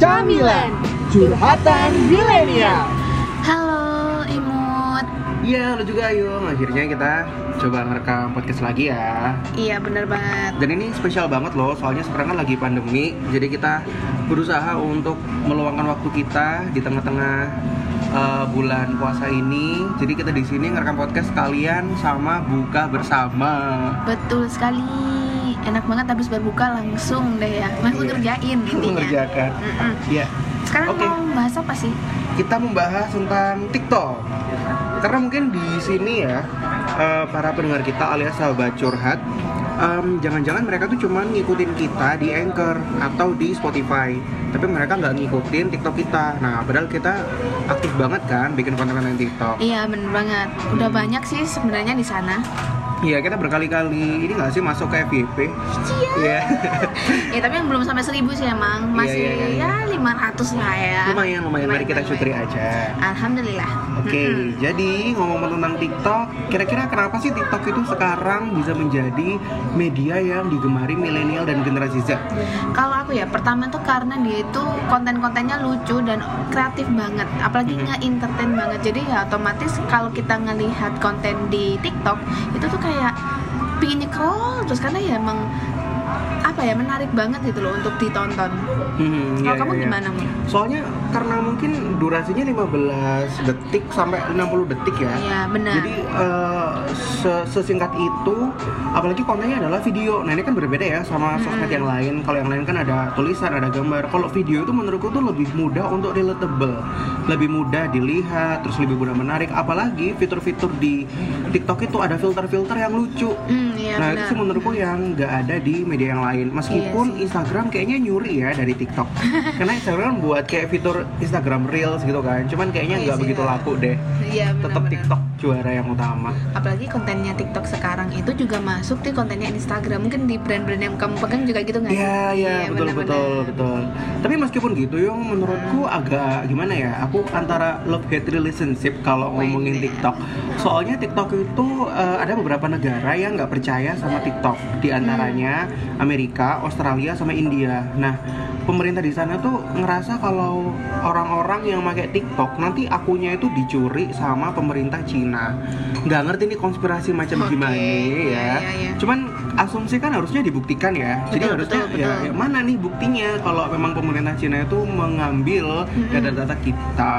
Camilan, curhatan milenial. Halo Imut Iya, lo juga ayo. Akhirnya kita coba ngerekam podcast lagi ya. Iya bener banget Dan ini spesial banget loh, soalnya sekarang kan lagi pandemi. Jadi kita berusaha untuk meluangkan waktu kita di tengah-tengah eh, bulan puasa ini. Jadi kita di sini ngerekam podcast kalian sama buka bersama. Betul sekali Enak banget habis berbuka langsung deh ya Langsung Iya. kerjain intinya Mengerjakan. Mm-mm. Iya. Sekarang Oke. mau bahas apa sih? kita membahas tentang TikTok. Karena mungkin di sini ya eh, para pendengar kita alias sahabat curhat, em, jangan-jangan mereka tuh cuman ngikutin kita di Anchor atau di Spotify, tapi mereka nggak ngikutin TikTok kita. Nah, padahal kita aktif banget kan bikin konten-konten TikTok. Iya bener banget Udah banyak sih sebenarnya di sana Iya, kita berkali-kali ini nggak sih masuk ke FYP. Iya. Ya tapi yang belum sampai seribu sih emang Masih iya, iya. ya 500 lah ya lumayan, lumayan. Mari kita syukuri aja. Alhamdulillah Oke, Mm-mm. jadi ngomong tentang TikTok, kira-kira kenapa sih TikTok itu sekarang bisa menjadi media yang digemari milenial dan generasi Z? Kalau aku ya, pertama tuh karena dia itu konten-kontennya lucu dan kreatif banget, apalagi Mhm. nge-entertain banget. Jadi ya otomatis kalau kita ngelihat konten di TikTok itu tuh kayak pingin terus karena ya emang apa ya menarik banget gitu loh untuk ditonton. Hmm, Kalau iya, kamu iya, gimana, Mu? Soalnya karena mungkin durasinya 15 detik sampai 60 detik ya. Iya, benar. Jadi se- sesingkat itu, apalagi kontennya adalah video. Nah ini kan berbeda ya sama sosmed Mm-mm. yang lain. Kalau yang lain kan ada tulisan, ada gambar. Kalau video itu menurutku tuh lebih mudah untuk relatable, lebih mudah dilihat, terus lebih mudah menarik. Apalagi fitur-fitur di TikTok itu ada filter-filter yang lucu. Hmm, iya nah benar. itu sih menurutku yang nggak ada di media yang lain. Meskipun Iya. Instagram kayaknya nyuri ya dari TikTok. Karena Instagram buat kayak fitur Instagram Reels gitu kan. Cuman kayaknya Iya nggak begitu laku deh. Iya, Tetap. TikTok juara yang utama. Apalagi kontennya TikTok sekarang itu juga masuk di kontennya Instagram. Mungkin di brand-brand yang kamu pegang juga gitu nggak sih? Iya iya betul betul betul. Tapi meskipun gitu yung menurutku agak gimana ya? Aku antara love hate relationship kalau ngomongin ini. TikTok. Soalnya TikTok itu eh, ada beberapa negara yang nggak percaya sama TikTok. Di antaranya Amerika, Australia, sama India. Nah pemerintah di sana tuh ngerasa kalau orang-orang yang pakai TikTok nanti akunnya itu dicuri sama pemerintah Cina. Nggak ngerti nih konspirasi macam Oke, gimana ya. iya, iya. Cuman asumsi kan harusnya dibuktikan ya. Jadi Betul, harusnya betul, ya, betul. ya mana nih buktinya kalau memang pemerintah Cina itu mengambil data-data kita.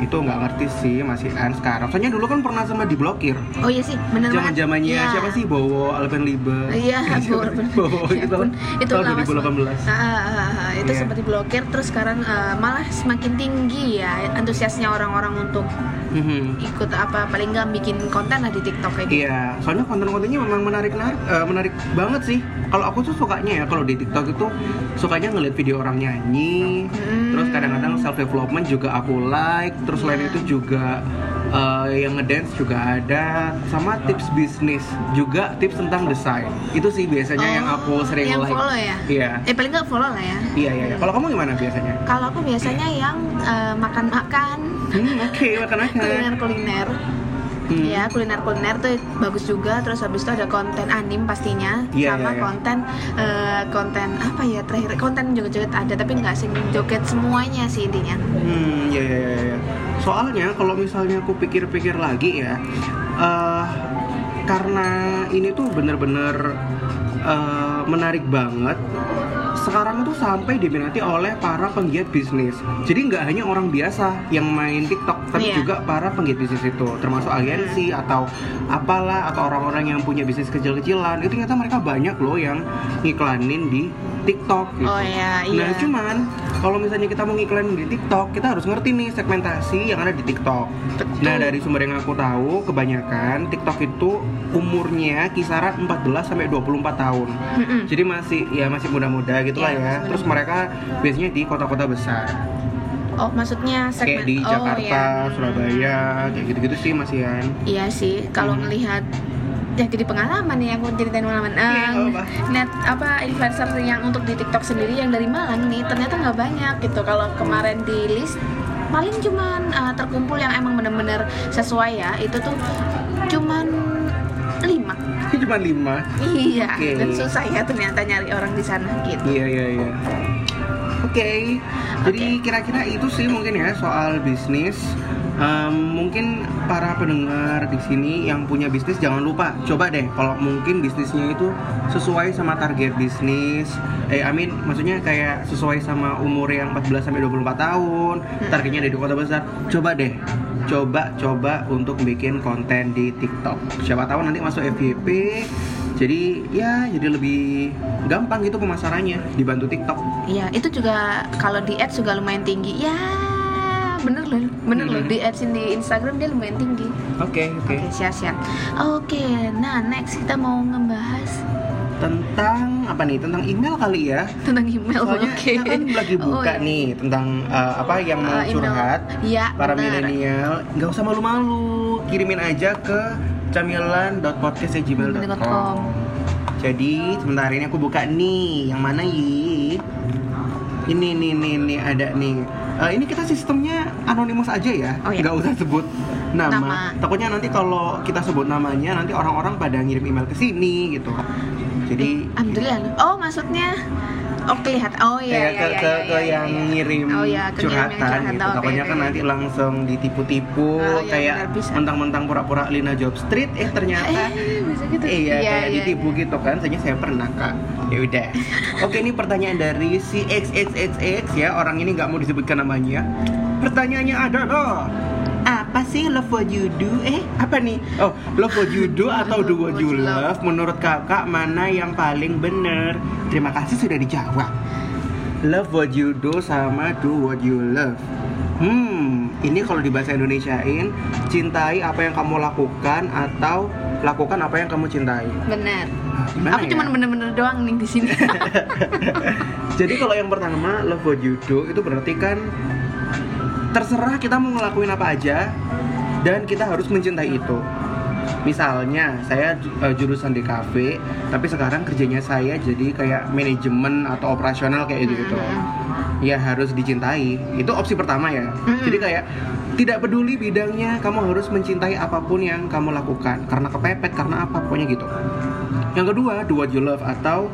Itu nggak ngerti sih masih kan sekarang. Soalnya dulu kan pernah sempat diblokir. Oh iya sih, banget. Zaman zamannya Iya. siapa sih Bowo Alpenliebe? Iya, Siapa bener. sih? Bowo Ya itu itu tahun lama 2018. Ah, ah, ah, ah, itu Iya. sempat diblokir terus sekarang eh, malah semakin tinggi ya antusiasnya orang-orang untuk Mhm. ikut apa paling nggak bikin konten lah di TikTok kayak gitu. Iya, soalnya konten-kontennya memang menarik menarik, eh, menarik banget sih. Kalau aku tuh sukanya ya kalau di TikTok itu sukanya ngeliat video orang nyanyi, Hmm. terus kadang-kadang self development juga aku like, terus selain Iya. itu juga eh, yang ngedance juga ada, sama tips bisnis juga tips tentang desain. Itu sih biasanya yang Oh, aku sering yang like. follow ya? Iya, Eh paling nggak follow lah ya. iya iya. iya. Kalau kamu gimana biasanya? Kalau aku biasanya yang eh, makan-makan, Hmm, oke makan-makan. kuliner-kuliner. Hmm. Ya kuliner-kuliner tuh bagus juga. Terus habis itu ada konten anim pastinya, Iya, sama iya, iya. konten eh, konten apa ya terakhir konten joget-joget ada tapi nggak sing joget semuanya sih intinya. Hmm, ya, ya, ya, ya. Soalnya kalau misalnya aku pikir-pikir lagi ya, eh karena ini tuh bener-bener eh, menarik banget. Sekarang itu sampai diminati oleh para penggiat bisnis. Jadi nggak hanya orang biasa yang main TikTok, tapi Iya. juga para penggiat bisnis itu, termasuk agensi atau apalah atau orang-orang yang punya bisnis kecil-kecilan. Itu ternyata mereka banyak loh yang ngiklanin di TikTok. Gitu. Oh ya, iya. Nah cuman kalau misalnya kita mau ngiklan di TikTok, kita harus ngerti nih segmentasi yang ada di TikTok. Betul. Nah dari sumber yang aku tahu, kebanyakan TikTok itu umurnya kisaran 14 sampai 24 tahun. Mm-mm. Jadi masih ya masih muda-muda gitu lah Iya, ya. Terus mereka biasanya di kota-kota besar, Oh maksudnya segmen kayak di oh, Jakarta, ya. Surabaya, kayak gitu-gitu sih masihan. Iya sih, kalau Hmm. ngelihat ya jadi pengalaman nih aku ceritain pengalaman. Iya, Eh, nggak apa-apa. net apa influencer yang untuk di TikTok sendiri yang dari Malang nih ternyata nggak banyak gitu. Kalau kemarin di list paling cuman eh, terkumpul yang emang bener-bener sesuai ya itu tuh cuman lima Cuma lima. iya Oke. dan susah ya ternyata nyari orang di sana gitu Iya iya iya. Oke, jadi kira-kira itu sih mungkin ya soal bisnis. Em, mungkin para pendengar di sini yang punya bisnis jangan lupa coba deh kalau mungkin bisnisnya itu sesuai sama target bisnis. Eh, amin, maksudnya kayak sesuai sama umur yang 14 sampai 24 tahun, targetnya dari kota besar. Coba deh, coba coba untuk bikin konten di TikTok. Siapa tahu nanti masuk FYP. Jadi ya jadi lebih gampang gitu pemasarannya dibantu TikTok. Iya, itu juga kalau di ads juga lumayan tinggi. Ya, bener loh, bener loh Hmm. di ads di Instagram dia lumayan tinggi. Oke, oke. Oke, siap-siap. Oke, nah next kita mau ngebahas Tentang apa nih? Tentang email kali ya. tentang email. Soalnya Oke. kita kan lagi buka Oh, iya. nih tentang uh, apa yang mau Uh, curhat Iya, para milenial. Nggak usah malu-malu, kirimin aja ke camilan.podcast@gmail.com. Gmail.com. Jadi sebentar ini aku buka nih, yang mana yi? Ini nih nih nih ada nih. Eh, ini kita sistemnya anonimus aja ya, Oh, iya. nggak usah sebut nama. Nama. Takutnya nanti kalau kita sebut namanya, nanti orang-orang pada ngirim email ke sini gitu. Jadi Alhamdulillah. Oh, maksudnya Oke, lihat. Oh iya, ya, iya, iya, ke, iya, ke iya, yang iya. ngirim Oh, iya, ke yang curhatan curhatan. gitu. Oke, Takutnya kan nanti langsung ditipu-tipu Oh, iya, kayak mentang-mentang pura-pura Lina Job Street eh ternyata Eh, bisa gitu. Iya, kayak iya. ditipu gitu kan. Saya saya pernah kak. Ya udah. Oke, ini pertanyaan dari si XXXX ya. Orang ini nggak mau disebutkan namanya. Pertanyaannya adalah apa sih love what you do? Eh, apa nih? Oh, love what you do atau do what you love? Menurut kakak mana yang paling bener? Terima kasih sudah dijawab. Love what you do sama do what you love. Hmm, ini kalau di bahasa Indonesiain, cintai apa yang kamu lakukan atau lakukan apa yang kamu cintai. Benar. Gimana Aku ya? cuma bener-bener doang nih di sini. Jadi kalau yang pertama love what you do itu berarti kan terserah kita mau ngelakuin apa aja dan kita harus mencintai itu. Misalnya saya eh, jurusan di kafe, tapi sekarang kerjanya saya jadi kayak manajemen atau operasional kayak gitu gitu. Ya harus dicintai. Itu opsi pertama ya. Mm-mm. Jadi kayak tidak peduli bidangnya, kamu harus mencintai apa pun yang kamu lakukan karena kepepet karena apa pokoknya gitu. Yang kedua, do what you love atau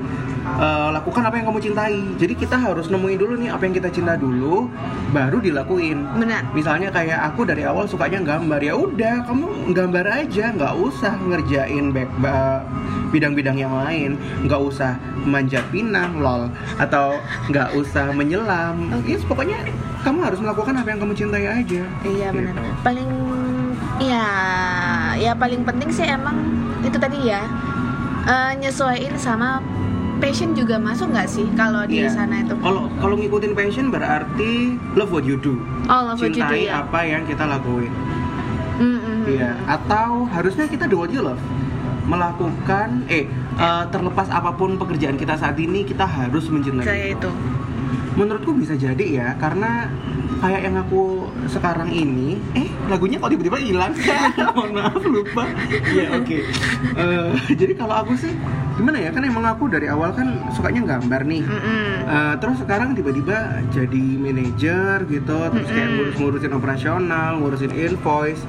uh, lakukan apa yang kamu cintai. Jadi kita harus nemuin dulu nih apa yang kita cinta dulu, baru dilakuin. Benar. Misalnya kayak aku dari awal sukanya gambar ya udah kamu gambar aja, nggak usah ngerjain back ba- bidang-bidang yang lain, nggak usah manjat pinang lol atau nggak usah menyelam. Yes, pokoknya kamu harus melakukan apa yang kamu cintai aja. Iya benar. Gitu. Paling ya ya paling penting sih emang itu tadi ya eh, nyesuaiin sama passion juga masuk nggak sih kalau di Iya. sana itu? Kalau kalau ngikutin passion berarti love what you do. Oh, love what you do, Cintai ya. apa yang kita lakuin. Mm, mm, mm. Iya. Atau harusnya kita do what you love. Melakukan eh eh, terlepas apa pun pekerjaan kita saat ini kita harus mencintai. Kayak itu. Menurutku bisa jadi ya karena kayak yang aku sekarang ini eh lagunya kok tiba-tiba hilang mohon maaf lupa ya oke Eh, jadi kalau aku sih gimana ya kan emang aku dari awal kan sukanya gambar nih Mm-mm. Uh, terus sekarang tiba-tiba jadi manajer gitu terus kayak Mm-mm. ngurus-ngurusin operasional ngurusin invoice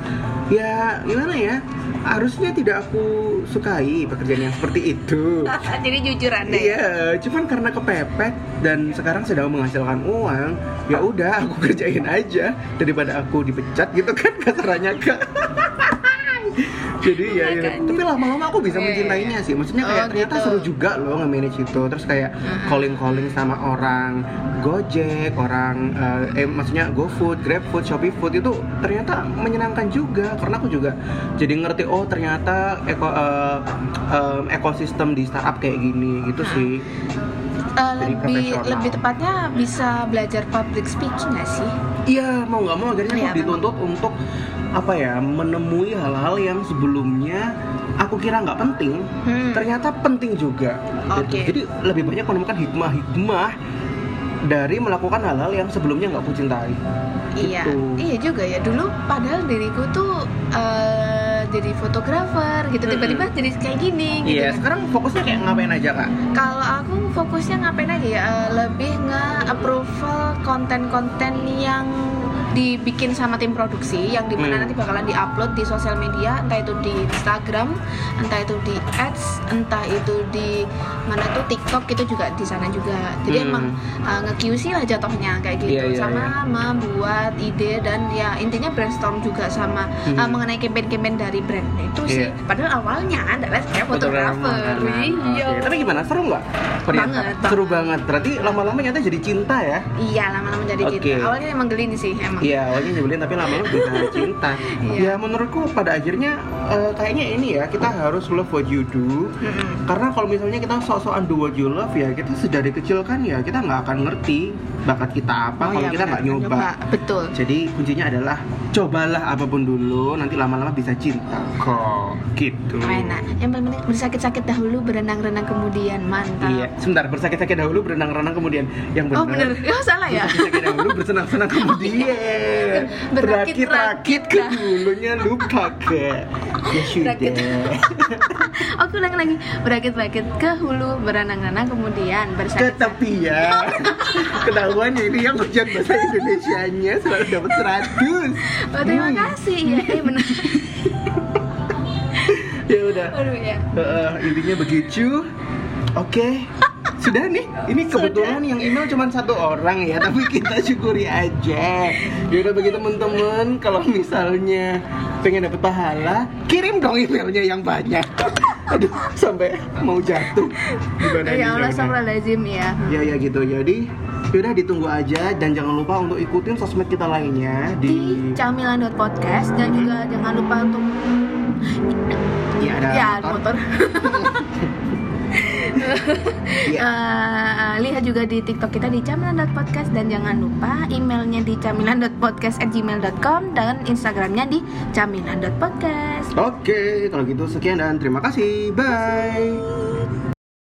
ya gimana ya harusnya tidak aku sukai pekerjaan yang seperti itu Jadi jujur ya. iya cuman karena kepepet dan sekarang sedang menghasilkan uang ya udah aku kerjain aja daripada aku dipecat gitu kan kasarannya kak jadi ya, ya. Makanya. tapi lama-lama aku bisa Iya, mencintainya iya. sih maksudnya kayak Oh, ternyata gitu. seru juga loh nge-manage itu terus kayak calling calling sama orang Gojek orang eh, eh, maksudnya GoFood, GrabFood, ShopeeFood itu ternyata menyenangkan juga karena aku juga jadi ngerti oh ternyata eko, eh, em, ekosistem di startup kayak gini gitu sih Jadi lebih lebih tepatnya bisa belajar public speaking nggak sih? Iya mau nggak mau akhirnya Iya, aku dituntut untuk apa ya menemui hal-hal yang sebelumnya aku kira nggak penting Hmm. ternyata penting juga gitu. Oke. jadi lebih banyak menemukan hikmah-hikmah dari melakukan hal-hal yang sebelumnya nggak aku cintai Iya, Gitu. iya juga ya. Dulu padahal diriku tuh eh, jadi fotografer gitu, tiba-tiba jadi kayak gini gitu. iya kan. sekarang fokusnya kayak ngapain aja kak Kalau aku fokusnya ngapain aja ya? Eh, lebih nge-approval konten-konten yang dibikin sama tim produksi yang di mana Hmm. nanti bakalan diupload di sosial media entah itu di Instagram entah itu di Ads entah itu di mana tuh TikTok itu juga di sana juga jadi Hmm. emang uh, nge-QC lah jatuhnya kayak gitu Iya, iya, sama iya. membuat ide dan ya intinya brainstorm juga sama Hmm. uh, mengenai campaign-campaign dari brand itu sih Iya. padahal awalnya adalah saya fotografer iya Tapi gimana? Seru nggak? Banget, Seru banget. Berarti lama-lama nyata jadi cinta ya? iya lama-lama jadi Oke. cinta awalnya emang gelin sih emang Iya, awalnya nyebelin tapi lama-lama bisa cinta. Iya. Ya menurutku pada akhirnya eh, kayaknya ini ya kita harus love what you do. Mm-mm. Karena kalau misalnya kita sok-sokan do what you love ya kita sedari kecil kan ya kita nggak akan ngerti bakat kita apa Oh kalau iya, kita benar. nggak nyoba. betul Jadi kuncinya adalah cobalah apa pun dulu, nanti lama-lama bisa cinta kok. Gitu. enak yang paling penting bersakit-sakit dahulu berenang-renang kemudian mantap Iya, sebentar bersakit-sakit dahulu berenang-renang kemudian yang benar. oh bener oh salah ya Bersakit dahulu bersenang-senang kemudian. Berakit-rakit ke hulunya lupa ke. Ya sudah. Oke ulang lagi berakit-rakit ke hulu berenang-renang kemudian Ke bersakit tepi ya. Ketahuan ini yang ujian bahasa Indonesianya selalu dapat 100. Oh terima kasih ya eh benar Ya udah. aduh ya Heeh, intinya begitu. Oke. Sudah nih, ini kebetulan yang email cuma satu orang ya, tapi kita syukuri aja. Ya udah begitu teman-teman, kalau misalnya pengen dapat pahala, kirim dong emailnya yang banyak. Aduh, sampai mau jatuh. Gimana ya Allah lazim ya Ya ya gitu. Jadi yaudah ditunggu aja dan jangan lupa untuk ikutin sosmed kita lainnya di di camilan.podcast dan juga jangan lupa untuk ya ada ya motor. motor Iya. Eh, lihat juga di TikTok kita di camilan.podcast dan jangan lupa emailnya di camilan.podcast@gmail.com dan Instagramnya di camilan.podcast. Oke, kalau gitu sekian dan terima kasih. Bye.